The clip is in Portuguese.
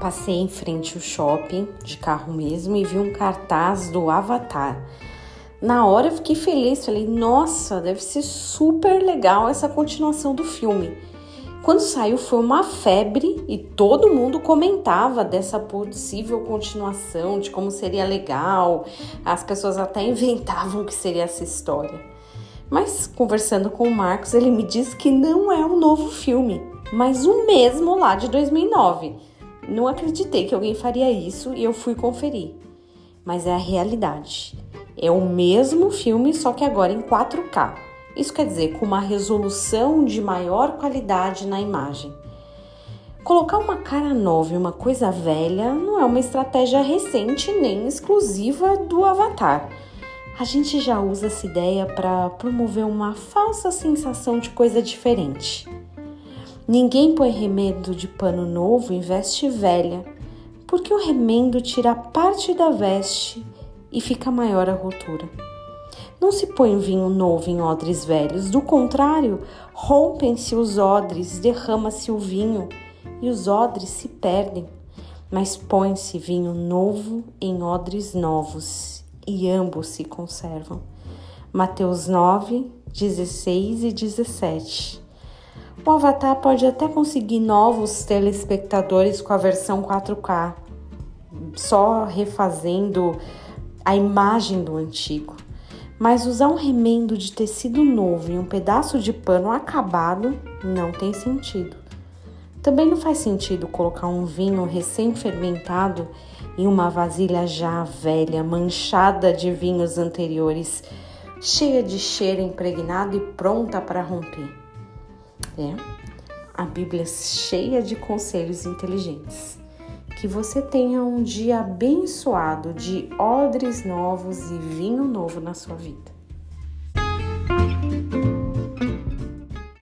Passei em frente ao shopping, de carro mesmo, e vi um cartaz do Avatar. Na hora eu fiquei feliz, falei, nossa, deve ser super legal essa continuação do filme. Quando saiu foi uma febre e todo mundo comentava dessa possível continuação, de como seria legal. As pessoas até inventavam que seria essa história. Mas conversando com o Marcos, ele me disse que não é um novo filme, mas o mesmo lá de 2009. Não acreditei que alguém faria isso e eu fui conferir. Mas é a realidade. É o mesmo filme, só que agora em 4K. Isso quer dizer com uma resolução de maior qualidade na imagem. Colocar uma cara nova e uma coisa velha não é uma estratégia recente nem exclusiva do Avatar. A gente já usa essa ideia para promover uma falsa sensação de coisa diferente. Ninguém põe remendo de pano novo em veste velha, porque o remendo tira parte da veste e fica maior a rotura. Não se põe vinho novo em odres velhos, do contrário, rompem-se os odres, derrama-se o vinho e os odres se perdem. Mas põe-se vinho novo em odres novos e ambos se conservam. Mateus 9, 16 e 17. O Avatar pode até conseguir novos telespectadores com a versão 4K, só refazendo a imagem do antigo mas usar um remendo de tecido novo e um pedaço de pano acabado não tem sentido. Também não faz sentido colocar um vinho recém-fermentado em uma vasilha já velha, manchada de vinhos anteriores, cheia de cheiro impregnado e pronta para romper. É, a Bíblia cheia de conselhos inteligentes. Que você tenha um dia abençoado de odres novos e vinho novo na sua vida.